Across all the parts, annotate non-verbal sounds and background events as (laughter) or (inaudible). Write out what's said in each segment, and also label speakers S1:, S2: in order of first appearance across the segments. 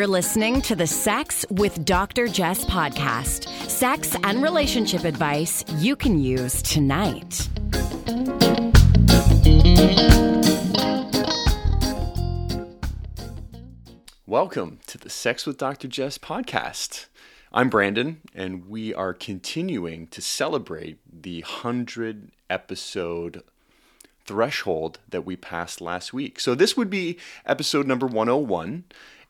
S1: You're listening to the Sex with Dr. Jess podcast. Sex and relationship advice you can use tonight.
S2: Welcome to the Sex with Dr. Jess podcast. I'm Brandon, and we are continuing to celebrate the 100 episode threshold that we passed last week. So, this would be episode number 101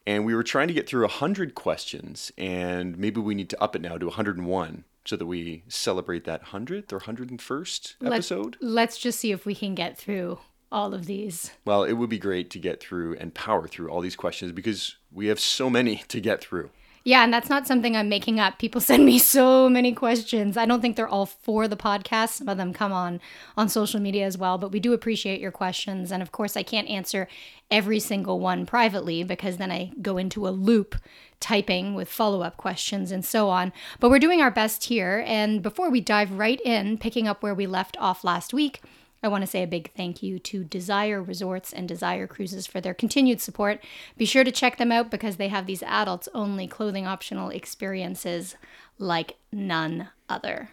S2: and we were trying to get through 100 questions and maybe we need to up it now to 101 so that we celebrate that 100th or 101st episode
S3: Let, let's just see if we can get through all of these.
S2: Well it would be great to get through and power through all these questions because we have so many (laughs) to get through
S3: yeah, and that's not something I'm making up. People (laughs) send me so many questions. I don't think they're all for the podcast. Some of them come on on social media as well, but we do appreciate your questions. And of course, I can't answer every single one privately because then I go into a loop typing with follow-up questions and so on. But we're doing our best here, and before we dive right in, picking up where we left off last week, I want to say a big thank you to Desire Resorts and Desire Cruises for their continued support. Be sure to check them out because they have these adults only clothing optional experiences like none other.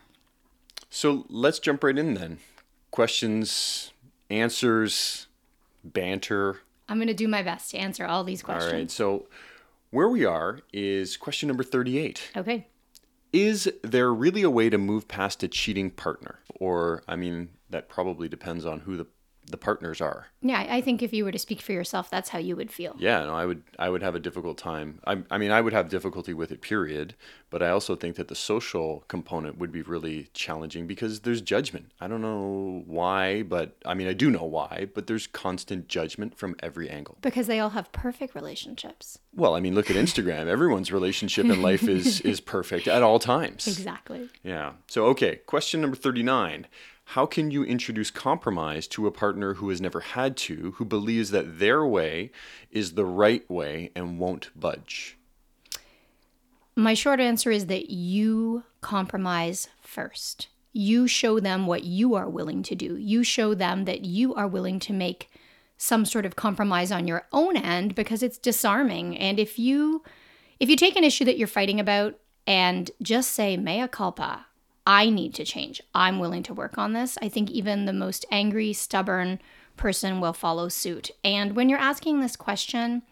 S2: So let's jump right in then. Questions, answers, banter.
S3: I'm going to do my best to answer all these questions.
S2: All right. So where we are is question number 38.
S3: Okay.
S2: Is there really a way to move past a cheating partner? Or, I mean, that probably depends on who the the partners are.
S3: Yeah, I think if you were to speak for yourself, that's how you would feel.
S2: Yeah, no, I would I would have a difficult time. I, I mean, I would have difficulty with it, period. But I also think that the social component would be really challenging because there's judgment. I don't know why, but I mean, I do know why, but there's constant judgment from every angle.
S3: Because they all have perfect relationships.
S2: Well, I mean, look at Instagram. (laughs) Everyone's relationship in life is is perfect at all times.
S3: Exactly.
S2: Yeah. So, okay, question number 39 how can you introduce compromise to a partner who has never had to, who believes that their way is the right way and won't budge?
S3: My short answer is that you compromise first. You show them what you are willing to do. You show them that you are willing to make some sort of compromise on your own end because it's disarming. And if you if you take an issue that you're fighting about and just say mea culpa, I need to change. I'm willing to work on this. I think even the most angry, stubborn person will follow suit. And when you're asking this question,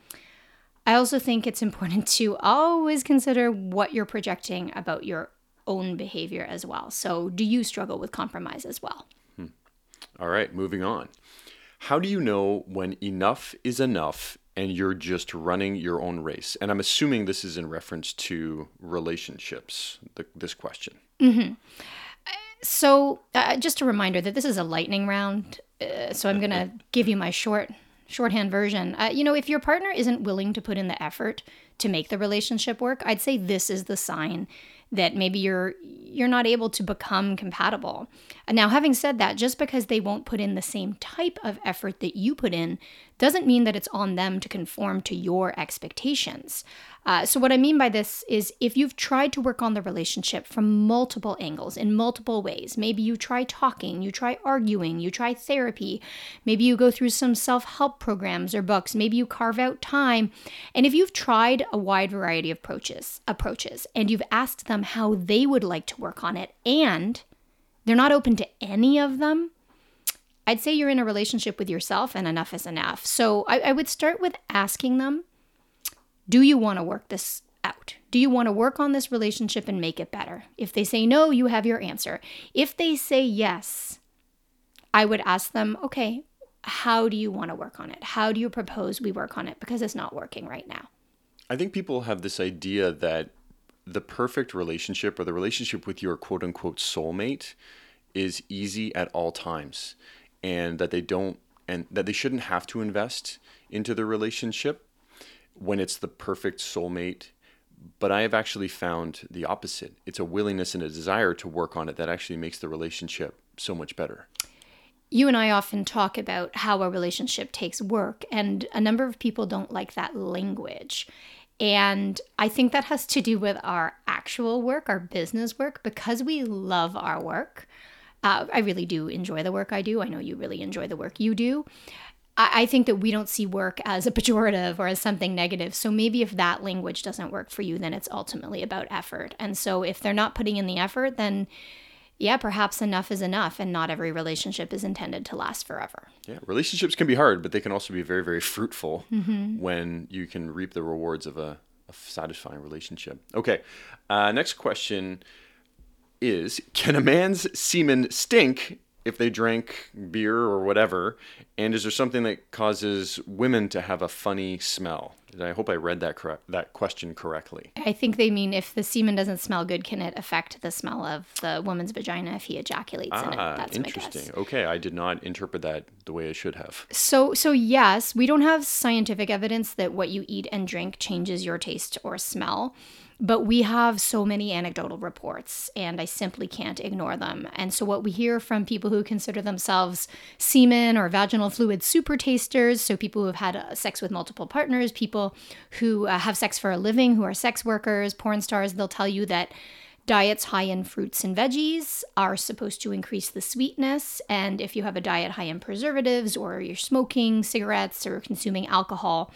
S3: I also think it's important (laughs) to always consider what you're projecting about your own behavior as well. So, do you struggle with compromise as well?
S2: Hmm. All right, moving on. How do you know when enough is enough and you're just running your own race? And I'm assuming this is in reference to relationships, the, this question.
S3: Mm-hmm. So, uh, just a reminder that this is a lightning round. Uh, so, I'm going (laughs) to give you my short shorthand version. Uh, you know, if your partner isn't willing to put in the effort to make the relationship work, I'd say this is the sign that maybe you're you're not able to become compatible. Now, having said that, just because they won't put in the same type of effort that you put in doesn't mean that it's on them to conform to your expectations. Uh, so, what I mean by this is if you've tried to work on the relationship from multiple angles, in multiple ways, maybe you try talking, you try arguing, you try therapy, maybe you go through some self help programs or books, maybe you carve out time. And if you've tried a wide variety of approaches, approaches and you've asked them how they would like to work on it, and they're not open to any of them, I'd say you're in a relationship with yourself and enough is enough. So I, I would start with asking them do you want to work this out? Do you want to work on this relationship and make it better? If they say no, you have your answer. If they say yes, I would ask them, okay, how do you want to work on it? How do you propose we work on it? Because it's not working right now.
S2: I think people have this idea that the perfect relationship or the relationship with your quote unquote soulmate is easy at all times and that they don't and that they shouldn't have to invest into the relationship when it's the perfect soulmate. But I have actually found the opposite. It's a willingness and a desire to work on it that actually makes the relationship so much better.
S3: You and I often talk about how a relationship takes work, and a number of people don't like that language. And I think that has to do with our actual work, our business work, because we love our work. Uh, I really do enjoy the work I do. I know you really enjoy the work you do I, I think that we don't see work as a (laughs) pejorative or as something negative. So maybe if that language doesn't work for you, then it's ultimately about effort. And so if they're not putting in the effort, then yeah, perhaps enough is enough, and not every relationship is intended to last forever.
S2: Yeah, relationships can be hard, but they can also be very, very fruitful
S3: Mm-hmm.
S2: when you can reap the rewards of a, a satisfying relationship. Okay, uh, next question is Can a man's semen stink if they drank beer or whatever? And is there something that causes women to have a funny smell? I hope I read that correct, that question correctly.
S3: I think they mean if the semen doesn't smell good, can it affect the smell of the woman's vagina if he ejaculates in it?
S2: Ah,
S3: That's my
S2: interesting. Okay, I did not interpret that the way I should have.
S3: So, so yes, we don't have scientific evidence that what you eat and drink changes your taste or smell, but we have so many anecdotal reports, and I simply can't ignore them. And so, what we hear from people who consider themselves semen or vaginal fluid super tasters, so people who have had uh, sex with multiple partners, people who uh, have sex for a living, who are sex workers, porn stars, they'll tell you that Diets high in fruits and veggies are supposed to increase the sweetness. And if you have a diet high in preservatives or you're smoking cigarettes or consuming alcohol,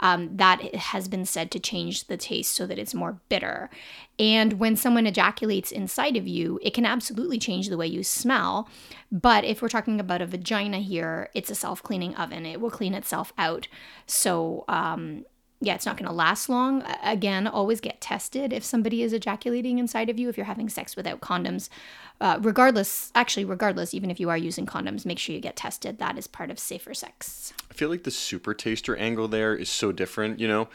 S3: um, that has been said to change the taste so that it's more bitter. And when someone ejaculates inside of you, it can absolutely change the way you smell. But if we're talking about a vagina here, it's a self cleaning oven, it will clean itself out. So, um, yeah, it's not going to last long. Again, always get tested if somebody is ejaculating inside of you, if you're having sex without condoms. Uh, regardless, actually, regardless, even if you are using condoms, make sure you get tested. That is part of safer sex.
S2: I feel like the super taster angle there is so different. You know,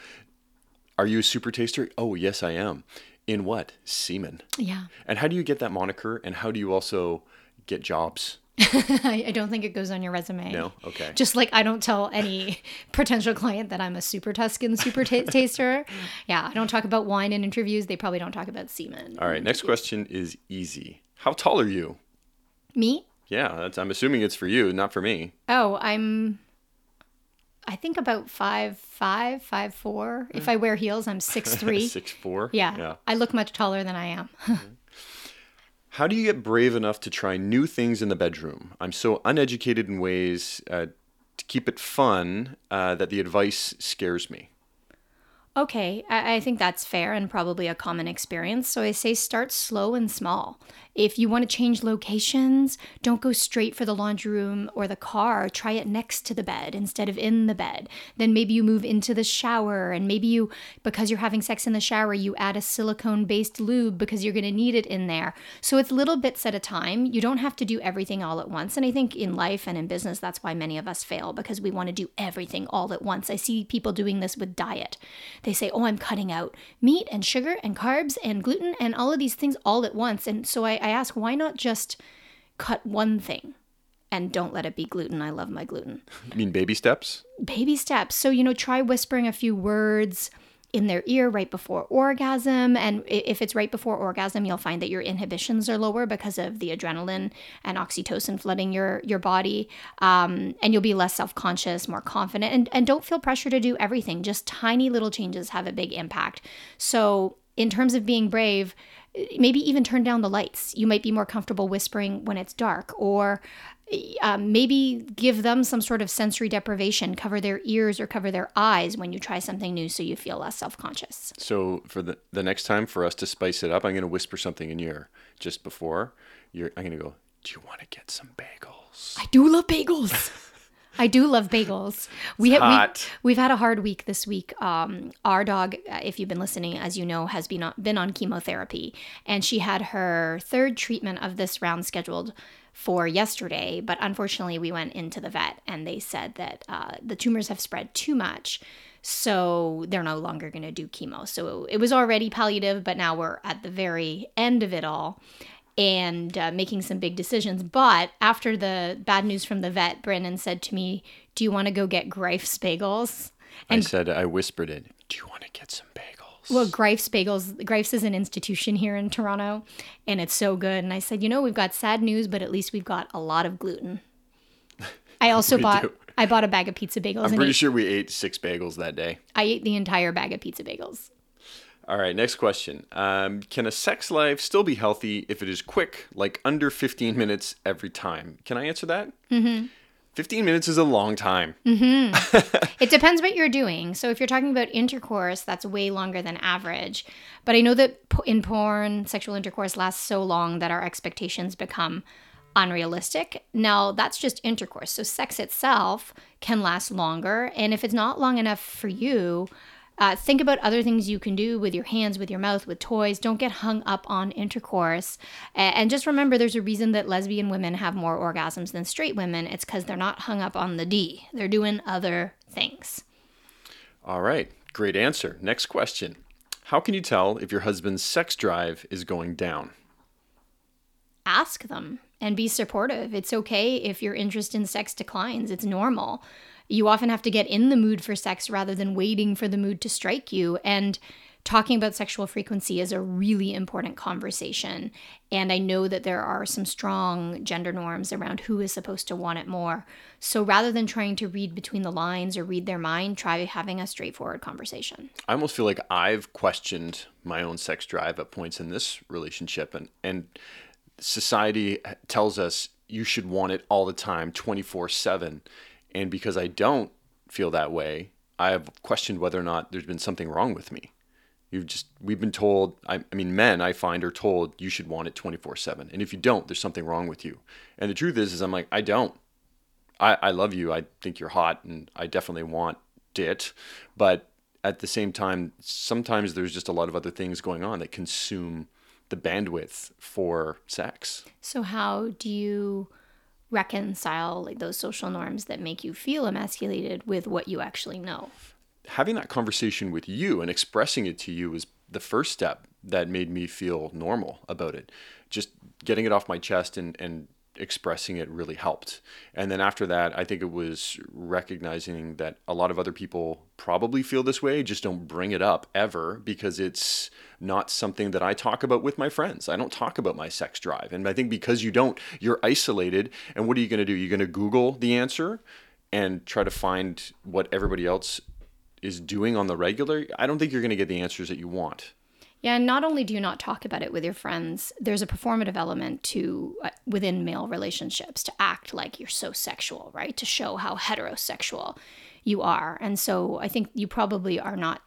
S2: are you a super taster? Oh, yes, I am. In what? Semen.
S3: Yeah.
S2: And how do you get that moniker? And how do you also get jobs? (laughs)
S3: I, don't think it goes on your resume.
S2: No? Okay.
S3: Just like I don't tell any (laughs) potential client that I'm a super Tuscan super ta- (laughs) taster. Yeah, I don't talk about wine in interviews. They probably don't talk about semen.
S2: All right. Next question is easy. How tall are you?
S3: Me?
S2: Yeah, that's, I'm assuming it's for you, not for me.
S3: Oh, I'm. I think about five five, five four. If hmm. I wear heels, I'm six three.
S2: Six four.
S3: Yeah,
S2: Yeah.
S3: I look much taller than I am. Mm-hmm.
S2: How do you get brave enough to try new things in the bedroom? I'm so uneducated in ways uh, to keep it fun uh, that the advice scares me.
S3: Okay, I, I think that's fair and probably a common experience. So I say start slow and small. If you want to change locations, don't go straight for the laundry room or the car. Try it next to the bed instead of in the bed. Then maybe you move into the shower, and maybe you, because you're having sex in the shower, you add a silicone based lube because you're going to need it in there. So it's little bits at a time. You don't have to do everything all at once. And I think in life and in business, that's why many of us fail because we want to do everything all at once. I see people doing this with diet. They say, Oh, I'm cutting out meat and sugar and carbs and gluten and all of these things all at once. And so I, I ask, why not just cut one thing? And don't let it be gluten. I love my gluten
S2: You mean baby steps?
S3: baby steps. So, you know, try whispering a few words in their ear right before orgasm. And if it's right before orgasm, you'll find that your inhibitions are lower because of the adrenaline and oxytocin flooding your, your body. Um, and you'll be less self conscious, more confident. And, and don't feel pressure to do everything. Just tiny little changes have a big impact. So, in terms of being brave, maybe even turn down the lights. You might be more comfortable whispering when it's dark, or um, maybe give them some sort of sensory deprivation, cover their ears or cover their eyes when you try something new so you feel less self conscious.
S2: So for the the next time for us to spice it up, I'm going to whisper something in your just before. You're, I'm going to go. Do you want to get some bagels?
S3: I do love bagels. (laughs) I do love bagels. We have we've, we've had a hard week this week. Um, our dog, uh, if you've been listening, as you know, has been on, been on chemotherapy, and she had her third treatment of this round scheduled for yesterday. But unfortunately, we went into the vet, and they said that uh, the tumors have spread too much. So they're no longer going to do chemo. So it was already palliative, but now we're at the very end of it all and uh, making some big decisions. But after the bad news from the vet, Brandon said to me, Do you want to go get Gryfe's bagels?
S2: I said I whispered it. Do you want to get some bagels?
S3: Well, Gryfe's bagels, Gryfe's is an institution here in Toronto, and it's so good. And I said, You know, we've got sad news, but at least we've got a lot of gluten. I (laughs) also bought.
S2: do.
S3: I bought a bag of pizza bagels
S2: I'm pretty
S3: ate,
S2: sure we ate six bagels that day.
S3: I ate the entire bag of pizza bagels.
S2: All right, next question. Um, can a sex life still be healthy if it is quick, like under 15 minutes every time? Can I answer that? Mm-hmm. 15 minutes is a long time. (laughs)
S3: It depends what you're doing. So if you're talking about intercourse, that's way longer than average. But I know that in porn, sexual intercourse lasts so long that our expectations become unrealistic. Now, that's just intercourse. So sex itself can last longer. And if it's not long enough for you, uh, think about other things you can do with your hands, with your mouth, with toys. Don't get hung up on intercourse. And just remember there's a reason that lesbian women have more orgasms than straight women. It's because they're not hung up on the D, they're doing other things.
S2: All right, great answer. Next question. How can you tell if your husband's sex drive is going down?
S3: ask them and be supportive. It's okay if your interest in sex declines, it's normal. You often have to get in the mood for sex rather than waiting for the mood to strike you. And talking about sexual frequency is a really important conversation. And I know that there are some strong gender norms around who is supposed to want it more. So rather than trying to read between the lines or read their mind, try having a straightforward conversation.
S2: I almost feel like I've questioned my own sex drive at points in this relationship and and society tells us you should want it all the time 24/7 and because I don't feel that way I have questioned whether or not there's been something wrong with me you've just we've been told I, I mean men I find are told you should want it 24/7 and if you don't there's something wrong with you and the truth is is I'm like I don't I, I love you. I think you're hot and I definitely want it. But at the same time, sometimes there's just a lot of other things going on that consume the bandwidth for sex.
S3: So how do you reconcile like those social norms that make you feel emasculated with what you actually know?
S2: Having that conversation with you and expressing it to you was the first step that made me feel normal about it. Just getting it off my chest and, and expressing it really helped. And then after that, I think it was recognizing that a lot of other people probably feel this way, just don't bring it up ever because it's not something that I talk about with my friends. I don't talk about my sex drive. And I think because you don't, you're isolated. And what are you going to do? You're going to Google the answer and try to find what everybody else is doing on the regular. I don't think you're going to get the answers that you want.
S3: Yeah, and not only do you not talk about it with your friends, there's a performative element to uh, within male relationships to act like you're so sexual, right? To show how heterosexual you are. And so I think you probably are not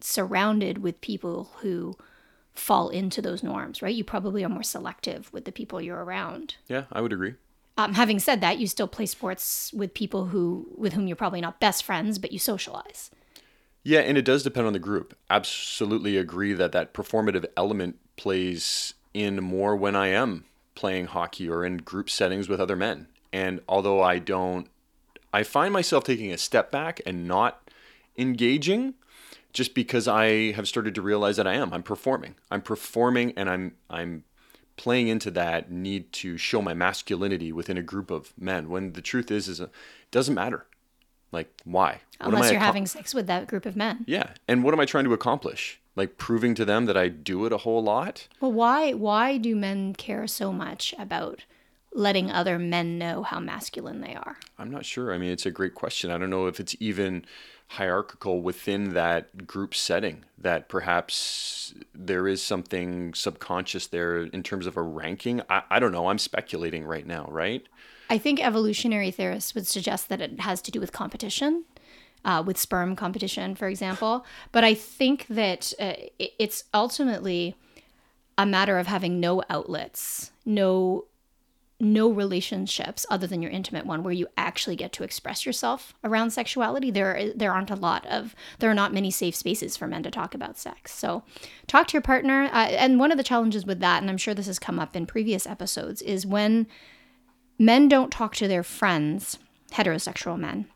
S3: surrounded with people who fall into those norms, right? You probably are more selective with the people you're around.
S2: Yeah, I would agree.
S3: Um, having said that, you still play sports with people who with whom you're probably not best friends, but you socialize.
S2: Yeah, and it does depend on the group. Absolutely agree that that performative element plays in more when I am playing hockey or in group settings with other men. And although I don't, I find myself taking a step back and not engaging just because I have started to realize that I am. I'm performing. I'm performing and I'm, I'm, playing into that need to show my masculinity within a group of men when the truth is is it doesn't matter like why
S3: Unless you're
S2: aco-
S3: having sex with that group of men.
S2: yeah. And what am I trying to accomplish? Like proving to them that I do it a whole lot?
S3: Well, why why do men care so much about letting other men know how masculine they are?
S2: I'm not sure. I mean, it's a great question. I don't know if it's even hierarchical within that group setting, that perhaps there is something subconscious there in terms of a ranking. I, I don't know. I'm speculating right now, right?
S3: I think evolutionary theorists would suggest that it has to do with competition, uh, with sperm competition, for example. But I think that uh, it's ultimately a matter of having no outlets, no no relationships other than your intimate one where you actually get to express yourself around sexuality. There there aren't a lot of there are not many safe spaces for men to talk about sex. So talk to your partner. Uh, and one of the challenges with that and i'm sure this has come up in previous episodes is when men don't talk to their friends heterosexual men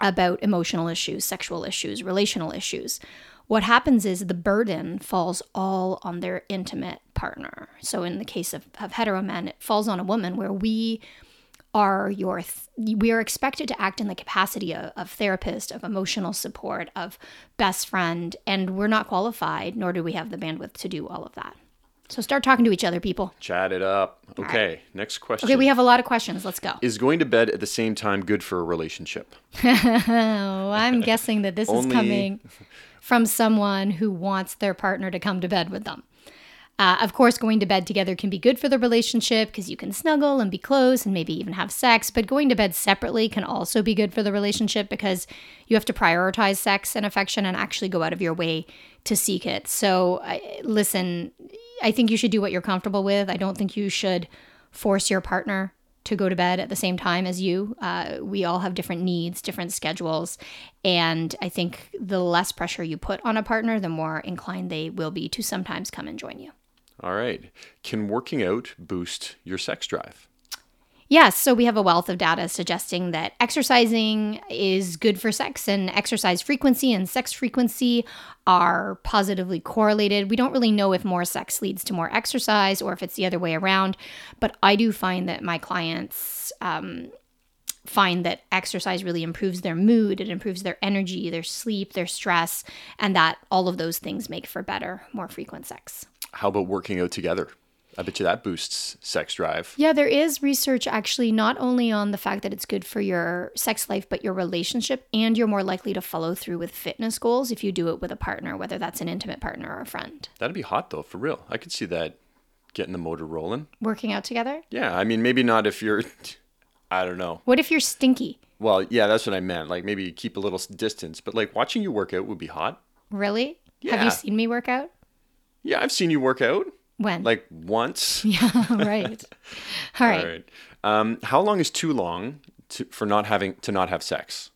S3: about emotional issues sexual issues relational issues what happens is the burden falls all on their intimate partner. So in the case of, of hetero men, it falls on a woman where we are your th- we are expected to act in the capacity of, of therapist, of emotional support, of best friend, and we're not qualified, nor do we have the bandwidth to do all of that. So start talking to each other, people.
S2: Chat it up. Okay, next question.
S3: Okay, we have a lot of questions. Let's go.
S2: is going to bed at the same time good for a relationship? (laughs)
S3: Oh, I'm (laughs) guessing that this is coming from someone who wants their partner to come to bed with them. Uh, of course, going to bed together can be good for the relationship because you can snuggle and be close and maybe even have sex. But going to bed separately can also be good for the relationship because you have to prioritize sex and affection and actually go out of your way to seek it. So, uh, listen, I think you should do what you're comfortable with. I don't think you should force your partner to go to bed at the same time as you. Uh, we all have different needs, different schedules. And I think the less pressure you put on a partner, the more inclined they will be to sometimes come and join you.
S2: All right. Can working out boost your sex drive?
S3: Yes, so we have a wealth of data suggesting that exercising is good for sex, and exercise frequency and sex frequency are positively correlated. We don't really know if more sex leads to more exercise or if it's the other way around, but I do find that my clients um, find that exercise really improves their mood, it improves their energy, their sleep, their stress, and that all of those things make for better, more frequent sex.
S2: How about working out together? I bet you that boosts sex drive.
S3: Yeah, there is research actually not only on the fact that it's good for your sex life, but your relationship, and you're more likely to follow through with fitness goals if you do it with a partner, whether that's an intimate partner or a friend.
S2: That'd be hot though, for real. I could see that getting the motor rolling.
S3: Working out together?
S2: Yeah, I mean, maybe not if you're, (laughs) I don't know.
S3: What if you're stinky?
S2: Well, yeah, that's what I meant. Like maybe keep a little distance, but like watching you work out would be hot.
S3: Really? Have you seen me work out?
S2: Yeah, I've seen you work out
S3: When?
S2: like once. (laughs)
S3: yeah, right. (laughs) All right.
S2: All right. Um, how long is too long to, for not having to not have sex?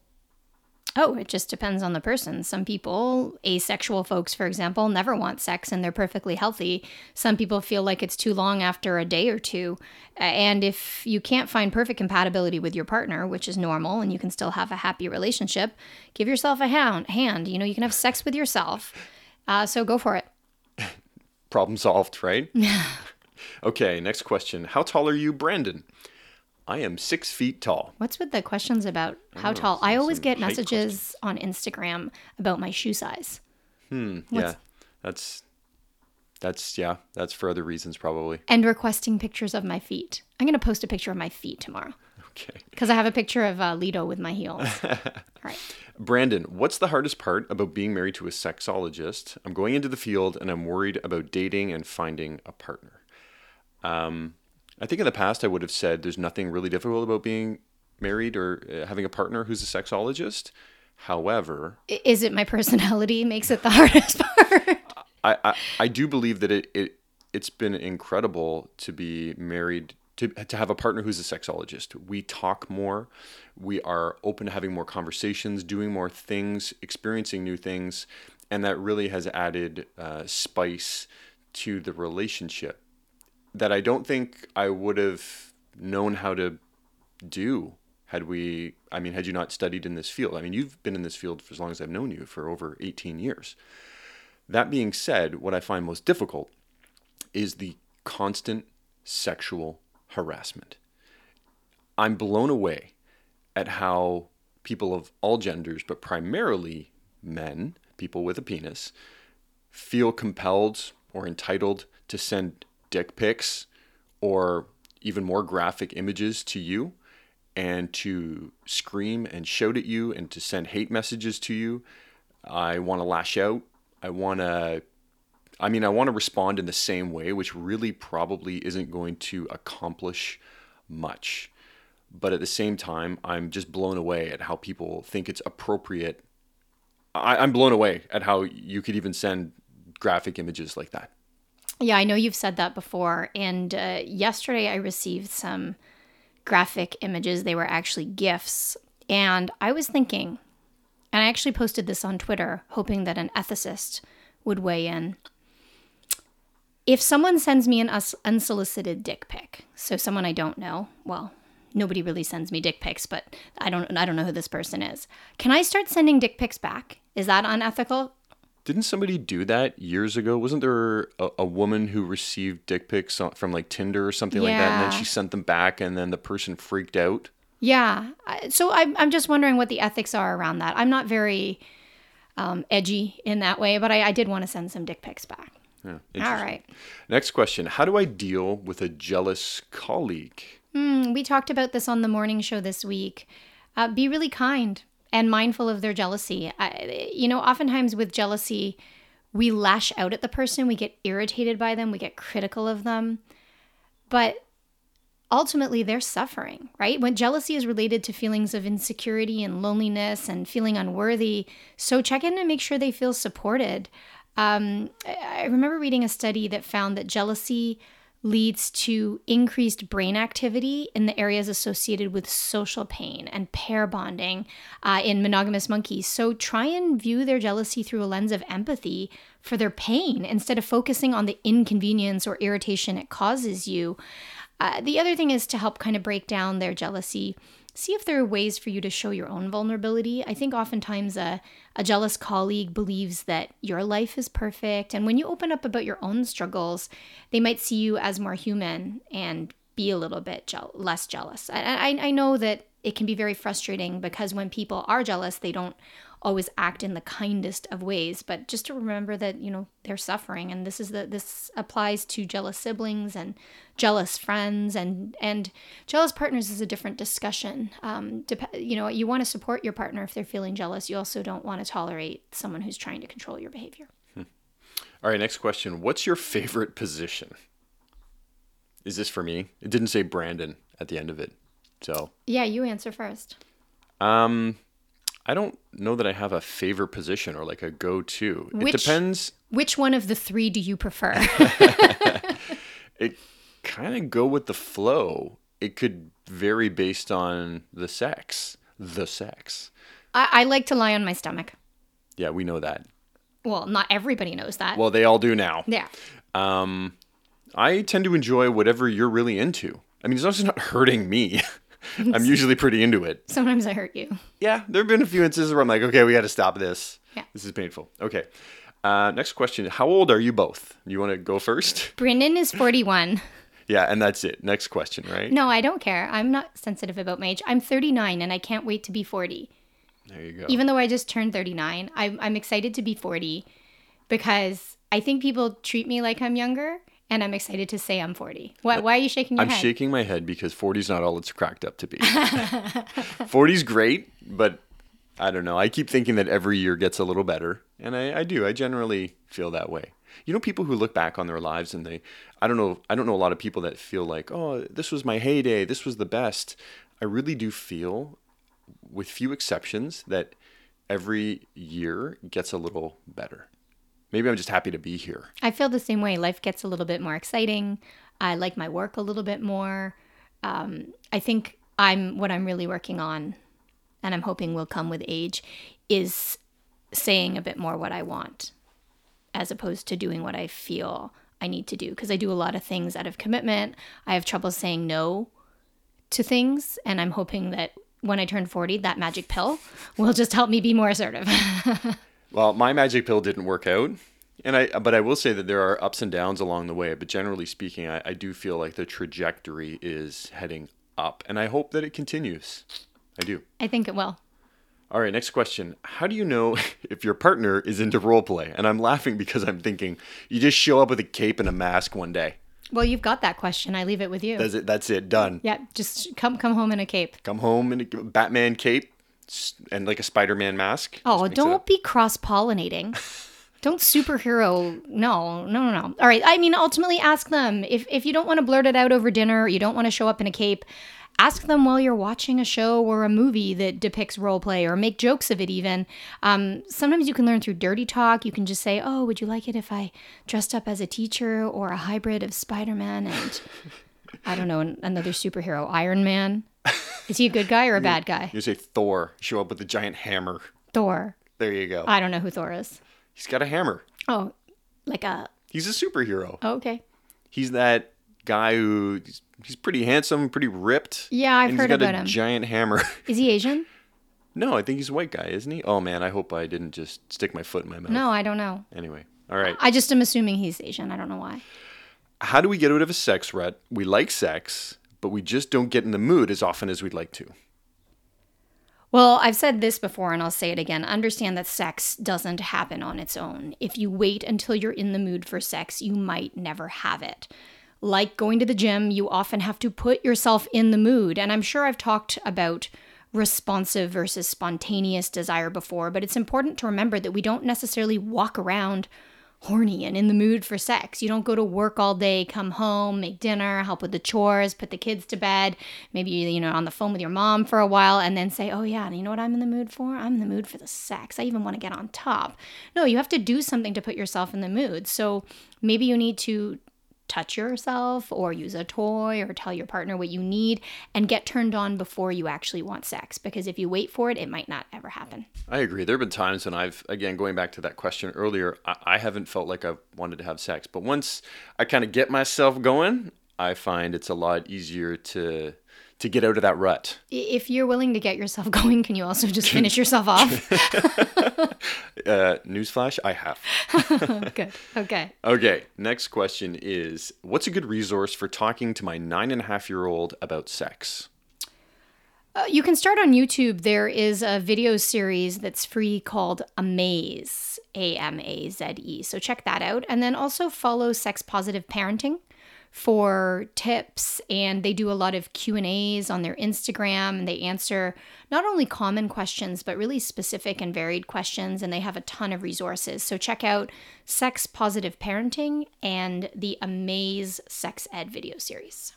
S3: Oh, it just depends on the person. Some people, asexual folks, for example, never want sex and they're perfectly healthy. Some people feel like it's too long after a day or two. And if you can't find perfect compatibility with your partner, which is normal, and you can still have a happy relationship, give yourself a hand. hand. You know, you can have sex with yourself. Uh, so go for it.
S2: Problem solved, right? (laughs) okay, next question. How tall are you, Brandon? I am six feet tall.
S3: What's with the questions about how
S2: know,
S3: tall? I always get messages on Instagram about my shoe size. Hmm.
S2: Yeah, that's that's yeah, that's for other reasons probably.
S3: and requesting pictures of my feet. I'm going to post a picture of my feet tomorrow
S2: Okay,
S3: because I have a picture of uh, Lido with my heels. All (laughs) right.
S2: Brandon, what's the hardest part about being married to a sexologist? I'm going into the field and I'm worried about dating and finding a partner. Um, I think in the past I would have said there's nothing really difficult about being married or uh, having a partner who's a sexologist. However,
S3: Is it my personality makes it the (laughs) hardest part?
S2: I, I, I do believe that it, it it's been incredible to be married to to have a partner who's a sexologist. We talk more, we are open to having more conversations, doing more things, experiencing new things, and that really has added uh, spice to the relationship that I don't think I would have known how to do had we I mean had you not studied in this field. I mean you've been in this field for as long as I've known you for over 18 years. That being said, what I find most difficult is the constant sexual harassment. I'm blown away at how people of all genders, but primarily men, people with a penis, feel compelled or entitled to send dick pics or even more graphic images to you and to scream and shout at you and to send hate messages to you. I want to lash out. I want to I mean, I want to respond in the same way, which really probably isn't going to accomplish much. But at the same time, I'm just blown away at how people think it's appropriate. I, I'm blown away at how you could even send graphic images like that.
S3: Yeah, I know you've said that before. And uh, yesterday I received some graphic images. They were actually GIFs. And I was thinking, and I actually posted this on Twitter, hoping that an ethicist would weigh in. If someone sends me an us- unsolicited dick pic, so someone I don't know, well, nobody really sends me dick pics, but I don't I don't know who this person is. Can I start sending dick pics back? Is that unethical?
S2: Didn't somebody do that years ago? Wasn't there a, a woman who received dick pics from like Tinder or something like that, and then she sent them back, and then the person freaked out?
S3: Yeah. So I'm, I'm just wondering what the ethics are around that. I'm not very um, edgy in that way, but I, I did want to send some dick pics back.
S2: Yeah,
S3: All right.
S2: Next question: How do I deal with a jealous colleague?
S3: Mm, we talked about this on the morning show this week. Uh, be really kind and mindful of their jealousy. I, you know, oftentimes with jealousy, we lash out at the person, we get irritated by them, we get critical of them. But ultimately, they're suffering, right? When jealousy is related to feelings of insecurity and loneliness and feeling unworthy, so check in and make sure they feel supported. Um, I remember reading a study that found that jealousy leads to increased brain activity in the areas associated with social pain and pair bonding uh, in monogamous monkeys. So try and view their jealousy through a lens of empathy for their pain instead of focusing on the inconvenience or irritation it causes you. Uh, the other thing is to help kind of break down their jealousy see if there are ways for you to show your own vulnerability. I think oftentimes a, a jealous colleague believes that your life is perfect. And when you open up about your own struggles, they might see you as more human and be a little bit je- less jealous. I, I, I know that it can be very frustrating because when people are jealous, they don't always act in the kindest of ways but just to remember that you know they're suffering and this is the this applies to jealous siblings and jealous friends and and jealous partners is a different discussion. Um, dep- you know you want to support your partner if they're feeling jealous you also don't want to tolerate someone who's trying to control your behavior.
S2: Hmm. all right next question. What's your favorite position? Is this for me? It didn't say brandon at the end of it so.
S3: Yeah you answer first.
S2: Um I don't know that I have a favorite position or like a go-to. It depends.
S3: Which one of the three do you prefer? (laughs) (laughs)
S2: it kind of go with the flow. It could vary based on the sex. The sex.
S3: I, I like to lie on my stomach.
S2: Yeah, we know that.
S3: Well, not everybody knows that.
S2: Well, they all do now.
S3: Yeah.
S2: Um, I tend to enjoy whatever you're really into. I mean, as long as it's not hurting me. (laughs) I'm (laughs) usually pretty into it.
S3: Sometimes I hurt you.
S2: Yeah, there have been a few instances where I'm like, okay, we got to stop this.
S3: Yeah.
S2: This is painful. Okay. Uh, next question. How old are you both? You want to go first? (laughs)
S3: Brandon is 41.
S2: yeah, and that's it. Next question, right?
S3: No, I don't care. I'm not sensitive about my age. I'm 39 and I can't wait to be 40.
S2: There you go.
S3: Even though I just turned 39, I'm, I'm excited to be 40 because I think people treat me like I'm younger and I'm excited to say I'm 40. Why, why are you shaking your head?
S2: I'm shaking my head because 40 is not all it's cracked up to be. (laughs) 40 is great, but I don't know. I keep thinking that every year gets a little better, and I, I do. I generally feel that way. You know, people who look back on their lives and they, I don't know, I don't know a lot of people that feel like, oh, this was my heyday, this was the best. I really do feel, with few exceptions, that every year gets a little better maybe I'm just happy to be here.
S3: I feel the same way. Life gets a little bit more exciting. I like my work a little bit more. Um, I think I'm what I'm really working on, and I'm hoping will come with age, is saying a bit more what I want, as opposed to doing what I feel I need to do. Because I do a lot of things out of commitment. I have trouble saying no to things, and I'm hoping that when I turn 40, that magic pill will just help me be more assertive. (laughs)
S2: Well, my magic pill didn't work out. And I, but I will say that there are ups and downs along the way. But generally speaking, I, I do feel like the trajectory is heading up, and I hope that it continues. I do.
S3: I think it will.
S2: All right, next question. How do you know (laughs) if your partner is into role play? And I'm laughing because I'm thinking you just show up with a cape and a mask one day.
S3: Well, you've got that question. I leave it with you.
S2: That's it. That's it. Done.
S3: Yeah, just come come home in a cape.
S2: Come home in a Batman cape and like a Spider-Man mask.
S3: Oh, don't be cross-pollinating. don't superhero. No, no, no, no. All right. I mean, ultimately, ask them if if you don't want to blurt it out over dinner, or you don't want to show up in a cape. Ask them while you're watching a show or a movie that depicts role play, or make jokes of it. Even um, sometimes you can learn through dirty talk. You can just say, "Oh, would you like it if I dressed up as a teacher or a hybrid of Spider-Man and I don't know another superhero, Iron Man." Is he a good guy or a bad guy?
S2: You say Thor. Show up with a giant hammer.
S3: Thor.
S2: There you go.
S3: I don't know who Thor is.
S2: He's got a hammer.
S3: Oh, like a.
S2: He's a superhero.
S3: Oh, okay.
S2: He's that guy who he's pretty handsome, pretty ripped.
S3: Yeah, I've heard about him.
S2: Giant hammer. (laughs)
S3: Is he Asian?
S2: no, I think he's a white guy, isn't he? Oh man, I hope I didn't just stick my foot in my mouth.
S3: No, I don't know.
S2: Anyway, all right.
S3: I just am assuming he's Asian. I don't know why.
S2: How do we get out of a sex rut? We like sex, but we just don't get in the mood as often as we'd like to.
S3: Well, I've said this before and I'll say it again. Understand that sex doesn't happen on its own. If you wait until you're in the mood for sex, you might never have it. Like going to the gym, you often have to put yourself in the mood. And I'm sure I've talked about responsive versus spontaneous desire before, but it's important to remember that we don't necessarily walk around horny and in the mood for sex. You don't go to work all day, come home, make dinner, help with the chores, put the kids to bed, maybe you know on the phone with your mom for a while and then say, "Oh yeah, and you know what I'm in the mood for? I'm in the mood for the sex. I even want to get on top." No, you have to do something to put yourself in the mood. So maybe you need to touch yourself or use a toy or tell your partner what you need and get turned on before you actually want sex because if you wait for it it might not ever happen
S2: I agree. There have been times when I've, again, going back to that question earlier, I, I haven't felt like I've wanted to have sex. But once I kind of get myself going, I find it's a lot easier to to get out of that rut.
S3: if you're willing to get yourself (laughs) going can you also just finish yourself off (laughs)
S2: Uh, newsflash, I have. (laughs)
S3: good okay
S2: Okay, next question is What's a good resource for talking to my nine and a half year old about sex?
S3: Uh, you can start on YouTube. There is a video series that's free called Amaze, A M A Z E. So check that out. And then also follow Sex Positive Parenting for tips and they do a lot of q&a's on their instagram and they answer not only common questions but really specific and varied questions and they have a ton of resources so check out sex positive parenting and the amaze sex ed video series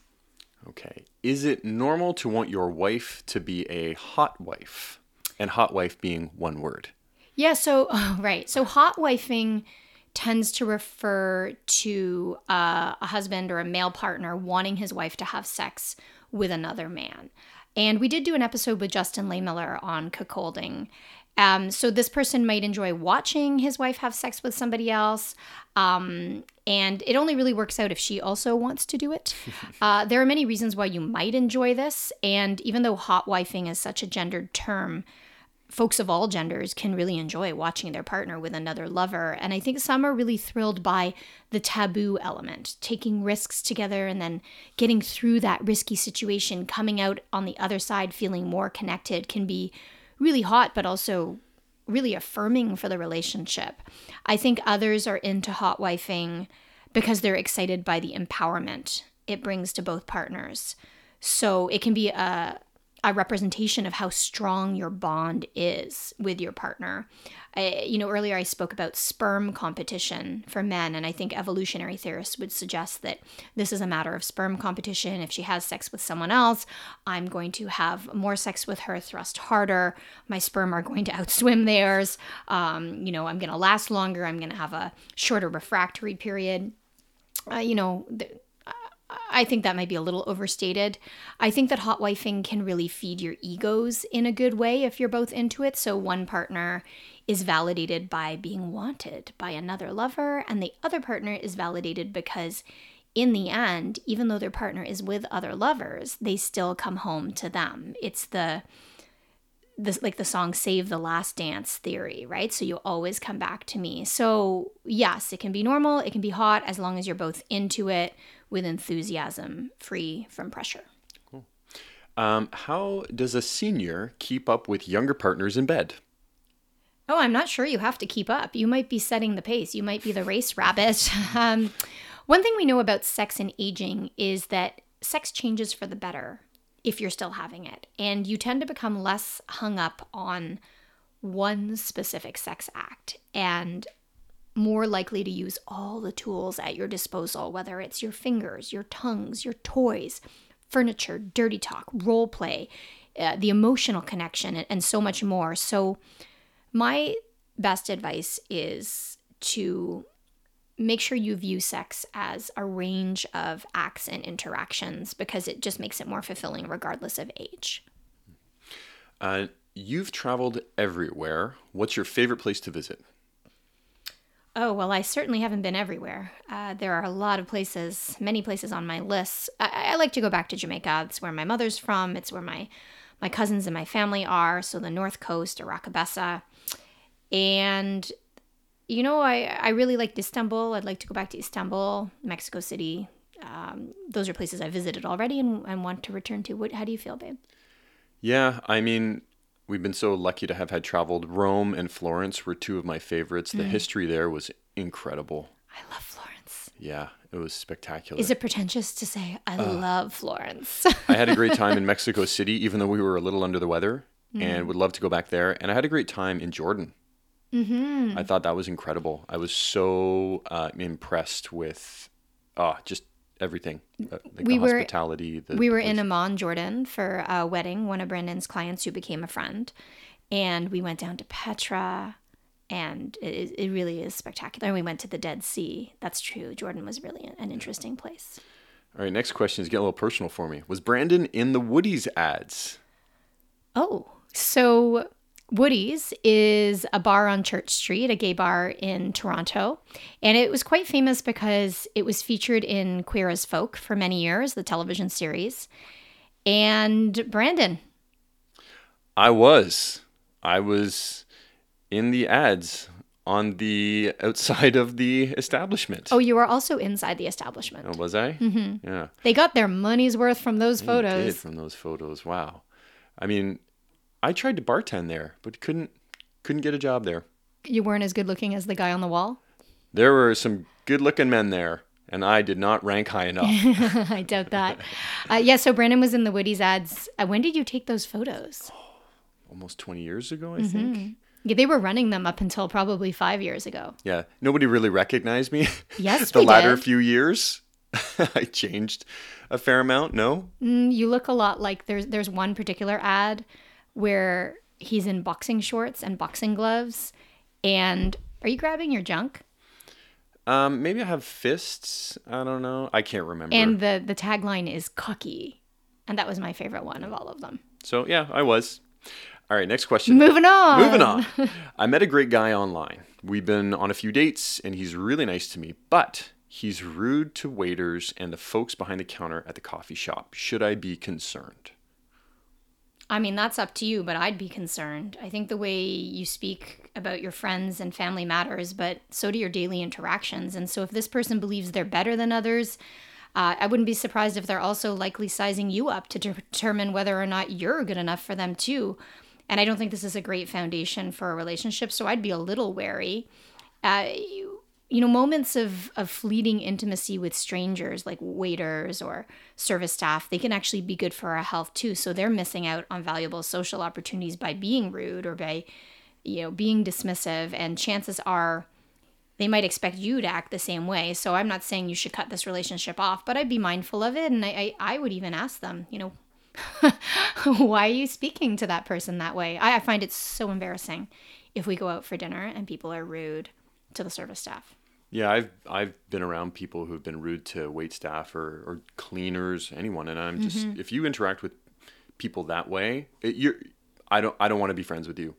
S2: Okay. Is it normal to want your wife to be a hot wife? And hot wife being one word.
S3: Yeah, so oh, (laughs) right. So hot wifing tends to refer to uh, a husband or a male partner wanting his wife to have sex with another man. And we did do an episode with Justin Lehmiller on cuckolding. Um, so this person might enjoy watching his wife have sex with somebody else. Um, and it only really works out if she also wants to do it. (laughs) Uh, there are many reasons why you might enjoy this. And even though hot wifing is such a gendered term, folks of all genders can really enjoy watching their partner with another lover. And I think some are really thrilled by the taboo element, taking risks together and then getting through that risky situation, coming out on the other side feeling more connected can be really hot, but also really affirming for the relationship. I think others are into hot wifing because they're excited by the empowerment it brings to both partners. So it can be a a representation of how strong your bond is with your partner. I, you know, earlier I spoke about sperm competition for men, and I think evolutionary theorists would suggest that this is a matter of sperm competition. If she has sex with someone else, I'm going to have more sex with her, thrust harder. My sperm are going to outswim theirs. Um, you know, I'm going to last longer. I'm going to have a shorter refractory period. Uh, you know, th- I think that might be a little overstated. I think that hot wifing can really feed your egos in a good way if you're both into it. So one partner is validated by being wanted by another lover, and the other partner is validated because in the end, even though their partner is with other lovers, they still come home to them. It's the this like the song save the last dance theory right so you always come back to me so yes it can be normal it can be hot as long as you're both into it with enthusiasm free from pressure.
S2: Um, how does a senior keep up with younger partners in bed?
S3: oh i'm not sure you have to keep up. You might be setting the pace. You might be the race rabbit. (laughs) Um, one thing we know about sex and aging is that sex changes for the better if you're still having it. And you tend to become less hung up on one specific sex act. And more likely to use all the tools at your disposal, whether it's your fingers, your tongues, your toys, furniture, dirty talk, role play, uh, the emotional connection, and, and so much more. So, my best advice is to make sure you view sex as a range of acts and interactions because it just makes it more fulfilling regardless of age.
S2: Uh, you've traveled everywhere. What's your favorite place to visit?
S3: Oh, well, I certainly haven't been everywhere. Uh, there are a lot of places, many places on my list. I, I like to go back to Jamaica. It's where my mother's from, it's where my, my cousins and my family are. So the North Coast, Oracabessa. And you know, I, I really liked Istanbul. I'd like to go back to Istanbul, Mexico City. Um, those are places I visited already and, and want to return to. What, how do you feel, babe?
S2: Yeah, I mean, we've been so lucky to have had traveled. Rome and Florence were two of my favorites. The history there was incredible.
S3: I love Florence.
S2: Yeah, it was spectacular.
S3: Is it pretentious to say I love Florence?
S2: I had a great time in (laughs) Mexico City, even though we were a little under the weather, and would love to go back there. And I had a great time in Jordan. Mm-hmm. I thought that was incredible. I was so uh, impressed with uh, just everything. Uh, like
S3: We
S2: the
S3: were-
S2: hospitality. The,
S3: we were
S2: the
S3: in. Amman, Jordan for a wedding, one of Brandon's clients who became a friend. And we went down to Petra, and it, it really is spectacular. And we went to the Dead Sea. That's true. Jordan was really an interesting place.
S2: All right, next question is getting a little personal for me. Was Brandon in the Woody's ads?
S3: Oh, so Woody's is a bar on Church Street, a gay bar in Toronto. And it was quite famous because it was featured in Queer as Folk for many years, the television series. And Brandon,
S2: I was. I was in the ads on the outside of the establishment.
S3: oh, you were also inside the establishment.
S2: Oh, was I? Mm-hmm. Yeah.
S3: They got their money's worth from those
S2: Did
S3: photos.
S2: from those photos. Wow. I mean, I tried to bartend there, but couldn't couldn't get a job there.
S3: You weren't as good looking as the guy on the wall.
S2: There were some good-looking men there, and I did not rank high enough. (laughs)
S3: I doubt that. Uh, yeah, so Brandon was in the Woody's ads. Uh, when did you take those photos? (gasps)
S2: Almost 20 years ago, I
S3: Mm-hmm.
S2: think.
S3: Yeah, they were running them up until probably five years ago.
S2: Yeah. Nobody really recognized me.
S3: Yes, (laughs)
S2: the latter
S3: did.
S2: few years, (laughs) I changed a fair amount. No.
S3: Mm, You look a lot like there's there's one particular ad where he's in boxing shorts and boxing gloves. And are you grabbing your junk?
S2: Um, maybe I have fists. I don't know. I can't remember.
S3: And the the tagline is cocky, and that was my favorite one of all of them.
S2: so yeah, I was. All right, next question.
S3: Moving on.
S2: Moving on. (laughs) I met a great guy online. We've been on a few dates, and he's really nice to me, but he's rude to waiters and the folks behind the counter at the coffee shop. Should I be concerned?
S3: I mean, that's up to you, but I'd be concerned. I think the way you speak about your friends and family matters, but so do your daily interactions. And so if this person believes they're better than others, uh, I wouldn't be surprised if they're also likely sizing you up to determine whether or not you're good enough for them, too. And I don't think this is a great foundation for a relationship, so I'd be a little wary. Uh, you, know, moments of, of fleeting intimacy with strangers like waiters or service staff, they can actually be good for our health too. So they're missing out on valuable social opportunities by being rude or by, you know, being dismissive. And chances are they might expect you to act the same way. So I'm not saying you should cut this relationship off, but I'd be mindful of it. And I, I, I would even ask them, you know, (laughs) why are you speaking to that person that way? I, I find it so embarrassing if we go out for dinner and people are rude to the service staff.
S2: Yeah, I've I've been around people who've been rude to wait staff or, or cleaners, anyone, and I'm just mm-hmm. if you interact with people that way, it, you're I don't I don't want to be friends with you.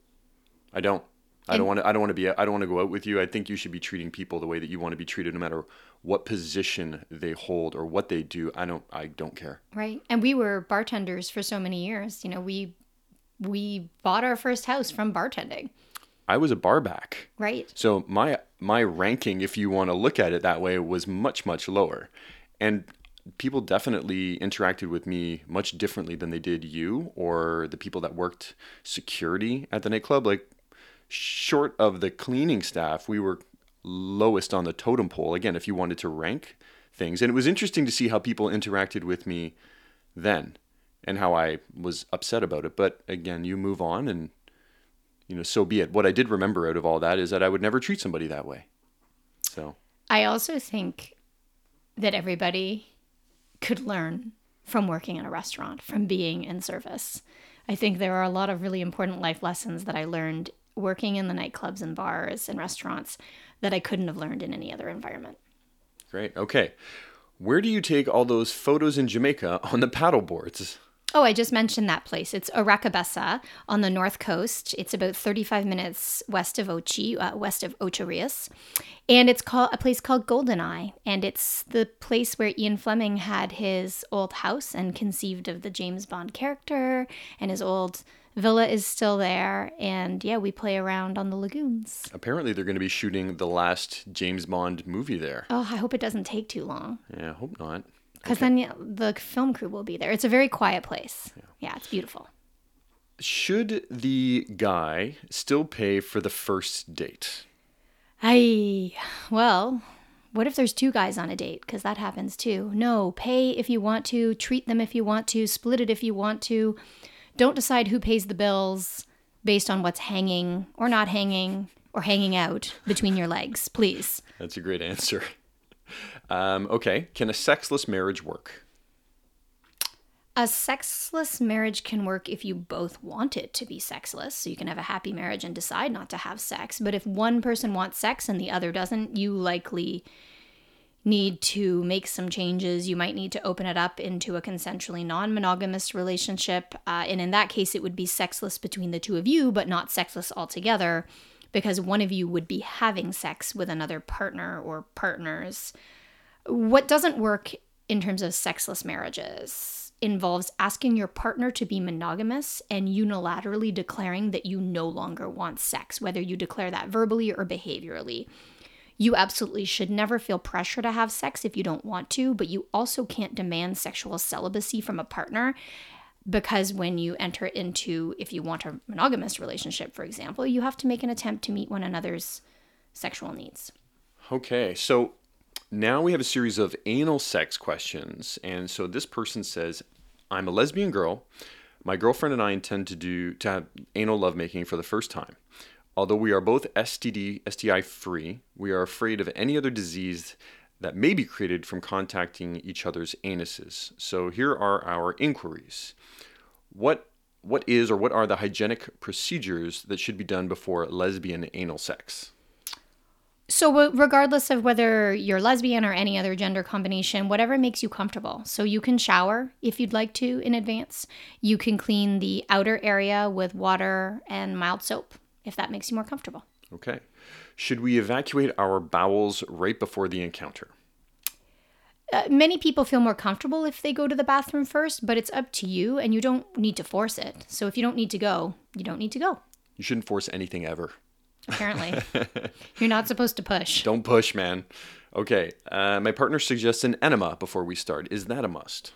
S2: I don't. I don't want to. I don't want to be. I don't want to go out with you. I think you should be treating people the way that you want to be treated, no matter what position they hold or what they do. I don't. I don't care.
S3: Right. And we were bartenders for so many years. You know, we we bought our first house from bartending.
S2: I was a barback.
S3: Right.
S2: So my my ranking, if you want to look at it that way, was much much lower, and people definitely interacted with me much differently than they did you or the people that worked security at the nightclub. Like short of the cleaning staff, we were lowest on the totem pole. Again, if you wanted to rank things, and it was interesting to see how people interacted with me then and how I was upset about it. But again, you move on and you know, so be it. What I did remember out of all that is that I would never treat somebody that way. So,
S3: I also think that everybody could learn from working in a restaurant, from being in service. I think there are a lot of really important life lessons that I learned working in the nightclubs and bars and restaurants that I couldn't have learned in any other environment.
S2: great. Okay. Where do you take all those photos in Jamaica on the paddle boards?
S3: Oh, I just mentioned that place. It's Oracabessa on the north coast. It's about 35 minutes west of Ochi, uh, west of Ocho Rios. And it's called a place called Goldeneye. And it's the place where Ian Fleming had his old house and conceived of the James Bond character. And his old villa is still there. And yeah, we play around on the lagoons.
S2: Apparently, they're going to be shooting the last James Bond movie there.
S3: Oh, I hope it doesn't take too long.
S2: Yeah, I hope not.
S3: Because then yeah, the film crew will be there. It's a very quiet place. yeah it's beautiful.
S2: Should the guy still pay for the first date?
S3: I well, what if there's two guys on a date? Because that happens too. No, pay if you want to, treat them if you want to, split it if you want to. Don't decide who pays the bills based on what's hanging or not hanging or hanging out between your legs, please.
S2: That's a great answer. Um, okay, can a sexless marriage work?
S3: A sexless marriage can work if you both want it to be sexless. So you can have a happy marriage and decide not to have sex. But if one person wants sex and the other doesn't, you likely need to make some changes. You might need to open it up into a consensually non monogamous relationship. Uh, and in that case, it would be sexless between the two of you, but not sexless altogether because one of you would be having sex with another partner or partners. What doesn't work in terms of sexless marriages involves asking your partner to be monogamous and unilaterally declaring that you no longer want sex, whether you declare that verbally or behaviorally. You absolutely should never feel pressure to have sex if you don't want to, but you also can't demand sexual celibacy from a partner because when you enter into, if you want a monogamous relationship, for example, you have to make an attempt to meet one another's sexual needs.
S2: Okay, so now we have a series of anal sex questions. And so this person says, I'm a lesbian girl. My girlfriend and I intend to do to have anal lovemaking for the first time. Although we are both STD, STI free, we are afraid of any other disease that may be created from contacting each other's anuses. So here are our inquiries. What what is or what are the hygienic procedures that should be done before lesbian anal sex?
S3: So, regardless of whether you're lesbian or any other gender combination, whatever makes you comfortable. So, you can shower if you'd like to in advance. You can clean the outer area with water and mild soap if that makes you more comfortable.
S2: Okay. Should we evacuate our bowels right before the encounter?
S3: Uh, many people feel more comfortable if they go to the bathroom first, but it's up to you and you don't need to force it. So, if you don't need to go, you don't need to go.
S2: You shouldn't force anything ever
S3: apparently. (laughs) You're not supposed to push.
S2: Don't push, man. Okay. Uh, my partner suggests an enema before we start. Is that a must?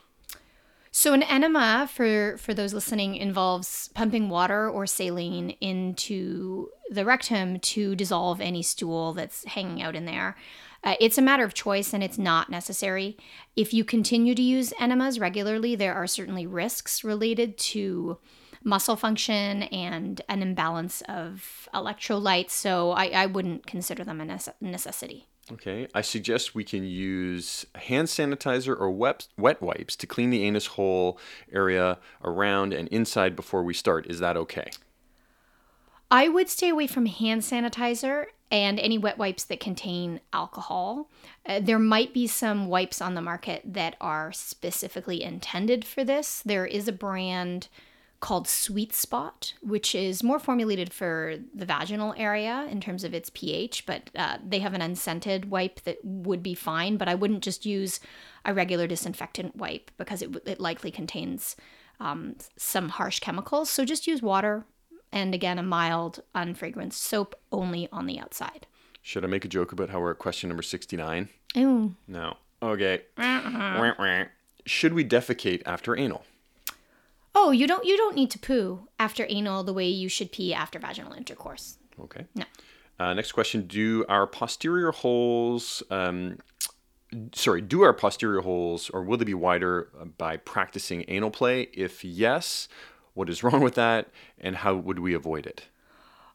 S3: So an enema, for for those listening, involves pumping water or saline into the rectum to dissolve any stool that's hanging out in there. Uh, it's a matter of choice and it's not necessary. If you continue to use enemas regularly, there are certainly risks related to muscle function and an imbalance of electrolytes. So I, I wouldn't consider them a necessity.
S2: Okay. I suggest we can use hand sanitizer or wet, wet wipes to clean the anus hole area around and inside before we start. Is that okay?
S3: I would stay away from hand sanitizer and any wet wipes that contain alcohol. Uh, there might be some wipes on the market that are specifically intended for this. There is a brand called Sweet Spot, which is more formulated for the vaginal area in terms of its pH, but uh, they have an unscented wipe that would be fine. But I wouldn't just use a regular disinfectant wipe because it, it likely contains um, some harsh chemicals. So just use water and again, a mild, unfragranced soap only on the outside.
S2: Should I make a joke about how we're at question number 69?
S3: Ooh.
S2: No. Okay. Uh-huh. Should we defecate after anal?
S3: Oh, you don't you don't need to poo after anal the way you should pee after vaginal intercourse.
S2: Okay.
S3: No.
S2: Uh, next question: Do our posterior holes, um, sorry, do our posterior holes, or will they be wider uh, by practicing anal play? If yes, what is wrong with that, and how would we avoid it?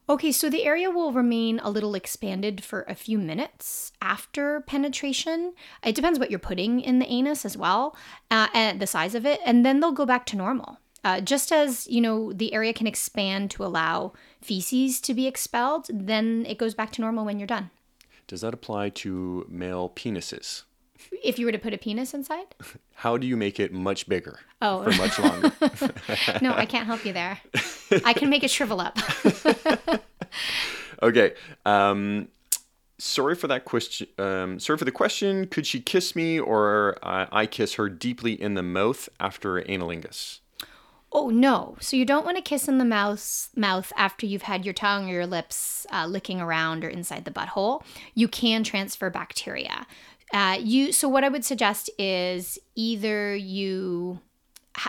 S3: Okay, so the area will remain a little expanded for a few minutes after penetration. It depends what you're putting in the anus as well, uh, and the size of it, and then they'll go back to normal. Uh, just as you know the area can expand to allow feces to be expelled, then it goes back to normal when you're done.
S2: Does that apply to male penises?
S3: If you were to put a penis inside? (laughs)
S2: How do you make it much bigger?
S3: Oh,
S2: for much longer. (laughs)
S3: no, I can't help you there. I can make it shrivel up. (laughs)
S2: okay. Um, sorry for that question. Um, sorry for the question. Could she kiss me or uh, I kiss her deeply in the mouth after analingus?
S3: Oh no! So you don't want to kiss in the mouth mouth after you've had your tongue or your lips uh, licking around or inside the butthole. You can transfer bacteria. Uh, you so what I would suggest is either you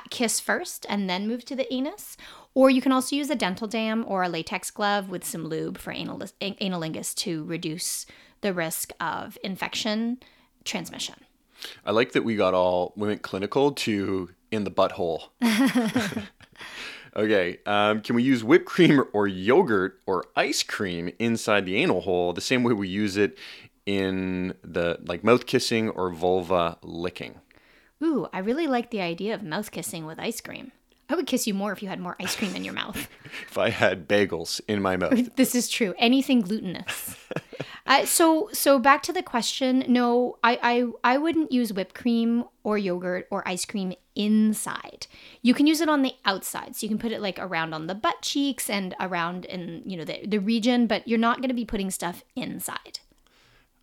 S3: kiss first and then move to the anus, or you can also use a dental dam or a latex glove with some lube for anal- analingus to reduce the risk of infection transmission.
S2: I like that we got all we went clinical to in the butthole. Okay. Um, can we use whipped cream or yogurt or ice cream inside the anal hole the same way we use it in the like mouth kissing or vulva licking?
S3: Ooh, I really like the idea of mouth kissing with ice cream. I would kiss you more if you had more ice cream in your mouth. (laughs)
S2: If I had bagels in my mouth. (laughs)
S3: This is true. Anything glutinous. (laughs) uh, so, so back to the question. No, I, I, I wouldn't use whipped cream or yogurt or ice cream inside. You can use it on the outside, so you can put it like around on the butt cheeks and around in you know the the region, but you're not going to be putting stuff inside.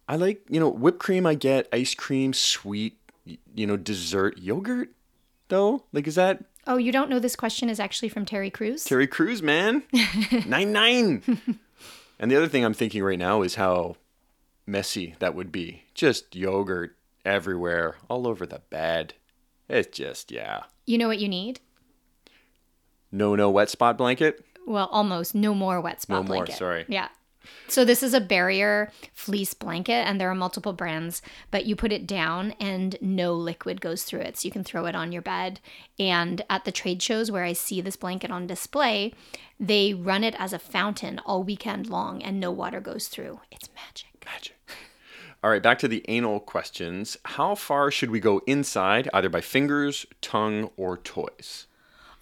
S2: I like, you know, whipped cream I get, ice cream, sweet, you know, dessert, yogurt though? Like is that
S3: Oh, you don't know this question is actually from Terry Crews?
S2: Terry Crews, man? (laughs) nine nine. and the other thing I'm thinking right now is how messy that would be. Just yogurt everywhere, all over the bed. It's just, yeah.
S3: You know what you need?
S2: No, no wet spot blanket.
S3: Well, almost no more wet spot
S2: No more,
S3: blanket.
S2: sorry.
S3: Yeah. So this is a barrier fleece blanket and there are multiple brands, but you put it down and no liquid goes through it. So you can throw it on your bed. And at the trade shows where I see this blanket on display, they run it as a fountain all weekend long and no water goes through. It's magic.
S2: Magic. (laughs) All right, back to the anal questions. How far should we go inside, either by fingers, tongue, or toys?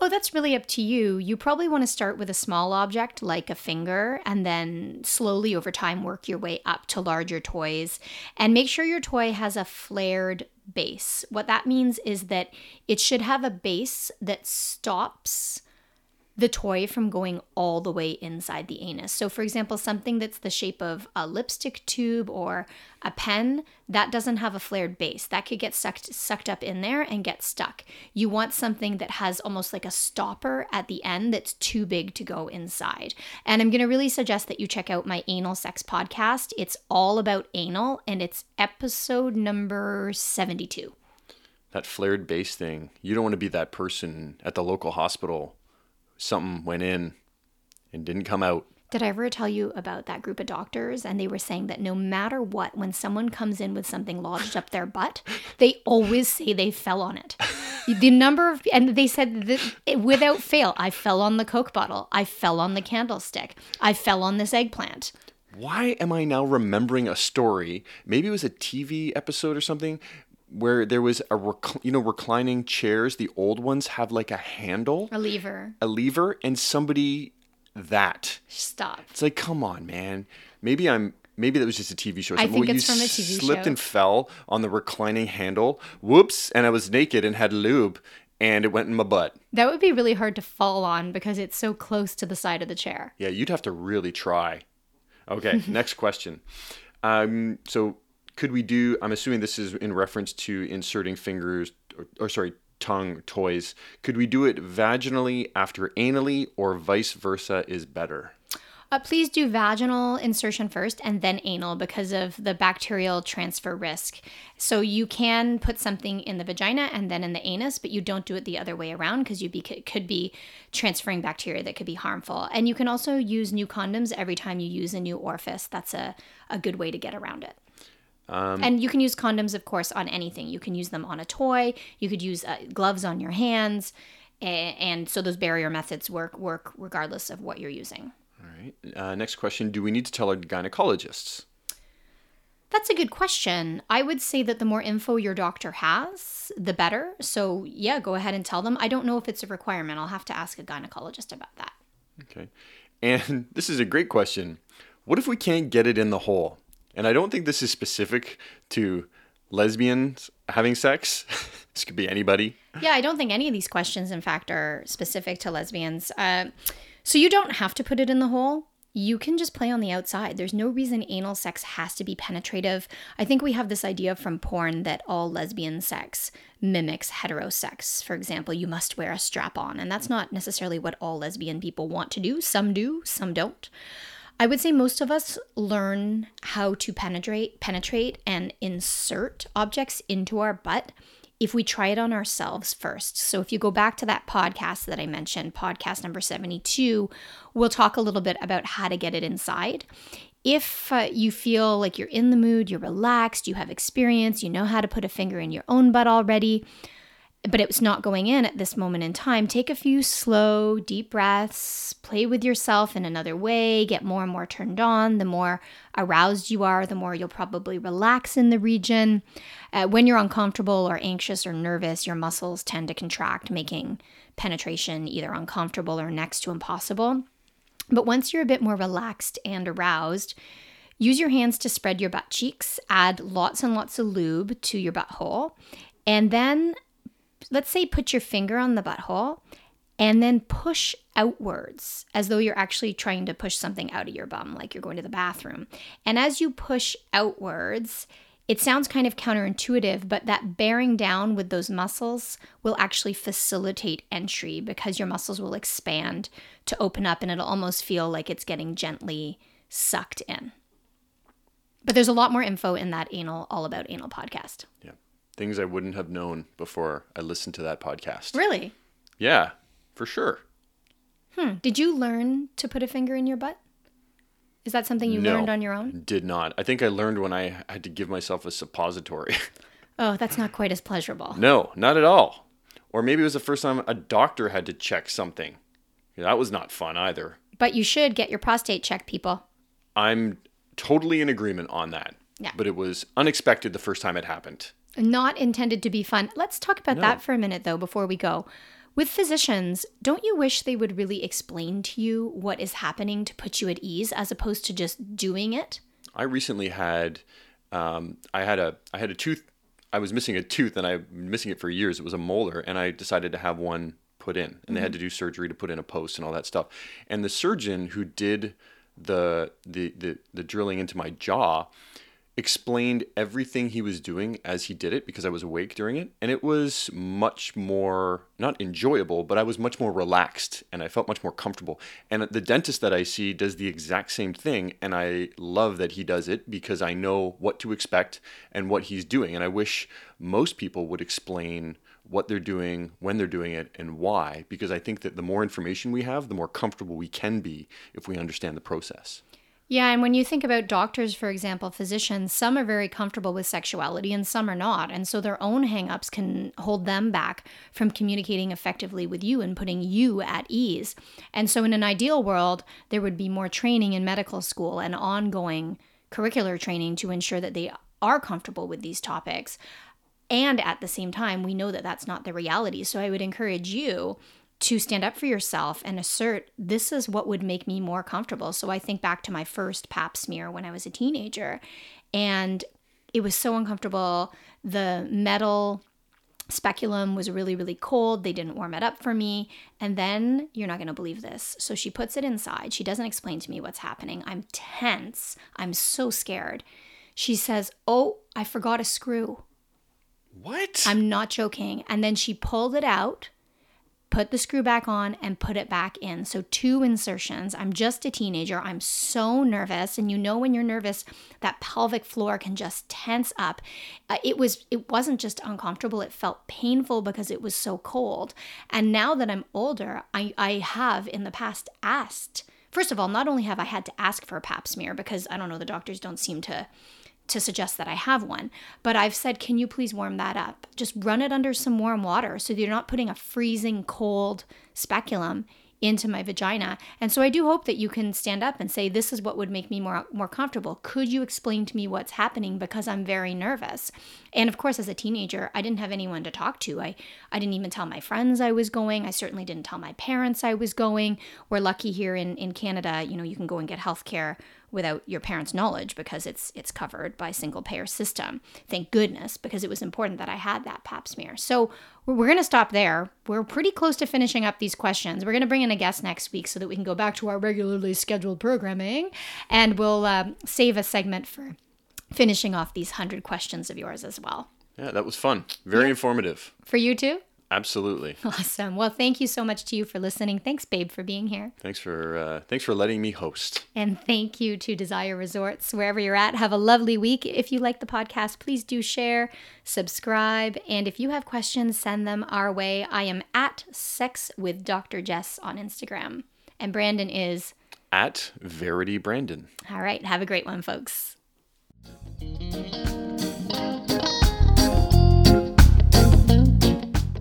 S3: Oh, that's really up to you. You probably want to start with a small object like a finger and then slowly over time work your way up to larger toys. And make sure your toy has a flared base. What that means is that it should have a base that stops the toy from going all the way inside the anus. So, for example, something that's the shape of a lipstick tube or a pen, that doesn't have a flared base. That could get sucked sucked up in there and get stuck. You want something that has almost like a stopper at the end that's too big to go inside. And I'm going to really suggest that you check out my anal sex podcast. It's all about anal and it's episode number 72.
S2: That flared base thing. You don't want to be that person at the local hospital. Something went in and didn't come out.
S3: Did I ever tell you about that group of doctors? And they were saying that no matter what, when someone comes in with something lodged up their butt, they always say they fell on it. The number of, and they said that without fail, I fell on the Coke bottle. I fell on the candlestick. I fell on this eggplant.
S2: Why am I now remembering a story? Maybe it was a TV episode or something where there was a rec- you know reclining chairs. The old ones have like a handle,
S3: A lever.
S2: a lever, and somebody that.
S3: Stop.
S2: It's like, come on, man. Maybe I'm. Maybe that was just a TV show.
S3: I think
S2: Well,
S3: it's
S2: you
S3: from a TV
S2: Slipped
S3: show.
S2: and fell on the reclining handle. Whoops! And I was naked and had lube, and it went in my butt.
S3: That would be really hard to fall on because it's so close to the side of the chair.
S2: Yeah, you'd have to really try. Okay, (laughs) next question. Um, so could we do? I'm assuming this is in reference to inserting fingers, or, or sorry, tongue toys. Could we do it vaginally after anally, or vice versa is better?
S3: Uh, please do vaginal insertion first and then anal because of the bacterial transfer risk. So you can put something in the vagina and then in the anus, but you don't do it the other way around because you be, could be transferring bacteria that could be harmful. And you can also use new condoms every time you use a new orifice. That's a, a good way to get around it. And you can use condoms, of course, on anything. You can use them on a toy. You could use uh, gloves on your hands, and so those barrier methods work work regardless of what you're using.
S2: All right. Uh, next question: Do we need to tell our gynecologists?
S3: That's a good question. I would say that the more info your doctor has, the better. So, yeah, go ahead and tell them. I don't know if it's a requirement. I'll have to ask a gynecologist about that.
S2: Okay. And (laughs) this is a great question. What if we can't get it in the hole? And I don't think this is specific to lesbians having sex. (laughs) this could be anybody.
S3: Yeah, I don't think any of these questions, in fact, are specific to lesbians. Uh, so, you don't have to put it in the hole. You can just play on the outside. There's no reason anal sex has to be penetrative. I think we have this idea from porn that all lesbian sex mimics heterosex. For example, you must wear a strap on, and that's not necessarily what all lesbian people want to do. Some do, some don't. I would say most of us learn how to penetrate penetrate and insert objects into our butt if we try it on ourselves first. So if you go back to that podcast that I mentioned, podcast number 72, we'll talk a little bit about how to get it inside. If uh, you feel like you're in the mood, you're relaxed, you have experience, you know how to put a finger in your own butt already, but it's not going in at this moment in time, take a few slow, deep breaths, play with yourself in another way, get more and more turned on. The more aroused you are, the more you'll probably relax in the region. Uh, when you're uncomfortable or anxious or nervous, your muscles tend to contract, making penetration either uncomfortable or next to impossible. But once you're a bit more relaxed and aroused, use your hands to spread your butt cheeks, add lots and lots of lube to your butthole, and then let's say put your finger on the butthole and then push outwards as though you're actually trying to push something out of your bum, like you're going to the bathroom. And as you push outwards, it sounds kind of counterintuitive, but that bearing down with those muscles will actually facilitate entry because your muscles will expand to open up and it'll almost feel like it's getting gently sucked in. But there's a lot more info in that anal all about anal podcast.
S2: Yeah. Things I wouldn't have known before I listened to that podcast.
S3: Really?
S2: Yeah, for sure.
S3: Hmm. Did you learn to put a finger in your butt? Is that something you
S2: No.
S3: learned on your own?
S2: Did not. I think I learned when I had to give myself a suppository. (laughs)
S3: Oh, that's not quite as pleasurable.
S2: no, not at all. Or maybe it was the first time a doctor had to check something. That was not fun either.
S3: But you should get your prostate checked, people.
S2: I'm totally in agreement on that.
S3: Yeah.
S2: But it was unexpected the first time it happened.
S3: Not intended to be fun. Let's talk about that for a minute, though, before we go. With physicians, don't you wish they would really explain to you what is happening to put you at ease as opposed to just doing it?
S2: I recently had um, I had a I had a tooth I was missing a tooth and I've been missing it for years. It was a molar and I decided to have one put in and they had to do surgery to put in a post and all that stuff. And the surgeon who did the the the, the drilling into my jaw explained everything he was doing as he did it because I was awake during it and it was much more not enjoyable but I was much more relaxed and I felt much more comfortable and the dentist that I see does the exact same thing and I love that he does it because I know what to expect and what he's doing and I wish most people would explain what they're doing, when they're doing it, and why, because I think that the more information we have, the more comfortable we can be if we understand the process.
S3: Yeah, and when you think about doctors, for example, physicians, some are very comfortable with sexuality and some are not. And so their own hangups can hold them back from communicating effectively with you and putting you at ease. And so, in an ideal world, there would be more training in medical school and ongoing curricular training to ensure that they are comfortable with these topics. And at the same time, we know that that's not the reality. So, I would encourage you to stand up for yourself and assert this is what would make me more comfortable. So I think back to my first pap smear when I was a teenager and it was so uncomfortable. The metal speculum was really really cold. They didn't warm it up for me. And then you're not going to believe this. So she puts it inside. She doesn't explain to me what's happening. I'm tense. I'm so scared. She says, "Oh, I forgot a screw."
S2: What?
S3: I'm not joking. And then she pulled it out, put the screw back on, and put it back in. So, two insertions. I'm just a teenager. I'm so nervous. And you know, when you're nervous, that pelvic floor can just tense up. Uh, it was, it wasn't just uncomfortable, it felt painful because it was so cold. And now that I'm older, I, I have in the past asked. First of all, not only have I had to ask for a pap smear because I don't know, the doctors don't seem to to suggest that I have one. But I've said, can you please warm that up? Just run it under some warm water so that you're not putting a freezing cold speculum into my vagina. And so I do hope that you can stand up and say, this is what would make me more more comfortable. Could you explain to me what's happening because I'm very nervous? And of course, as a teenager, I didn't have anyone to talk to. I, I didn't even tell my friends I was going. I certainly didn't tell my parents I was going. We're lucky here in, in Canada, you know, you can go and get health care without your parents' knowledge because it's it's covered by single payer system. Thank goodness because it was important that I had that pap smear. So we're, we're going to stop there. We're pretty close to finishing up these questions. We're going to bring in a guest next week so that we can go back to our regularly scheduled programming, and we'll um, save a segment for finishing off these hundred questions of yours as well.
S2: yeah, that was fun. Very informative.
S3: For you too.
S2: Absolutely. (laughs)
S3: Awesome. Well, thank you so much to you for listening. Thanks, babe, for being here.
S2: Thanks for uh, thanks for letting me host.
S3: And thank you to Desire Resorts, wherever you're at. Have a lovely week. If you like the podcast, please do share, subscribe, and if you have questions, send them our way. I am at Sex with Dr. Jess on Instagram, and Brandon is.
S2: At Verity Brandon.
S3: All right. Have a great one, folks.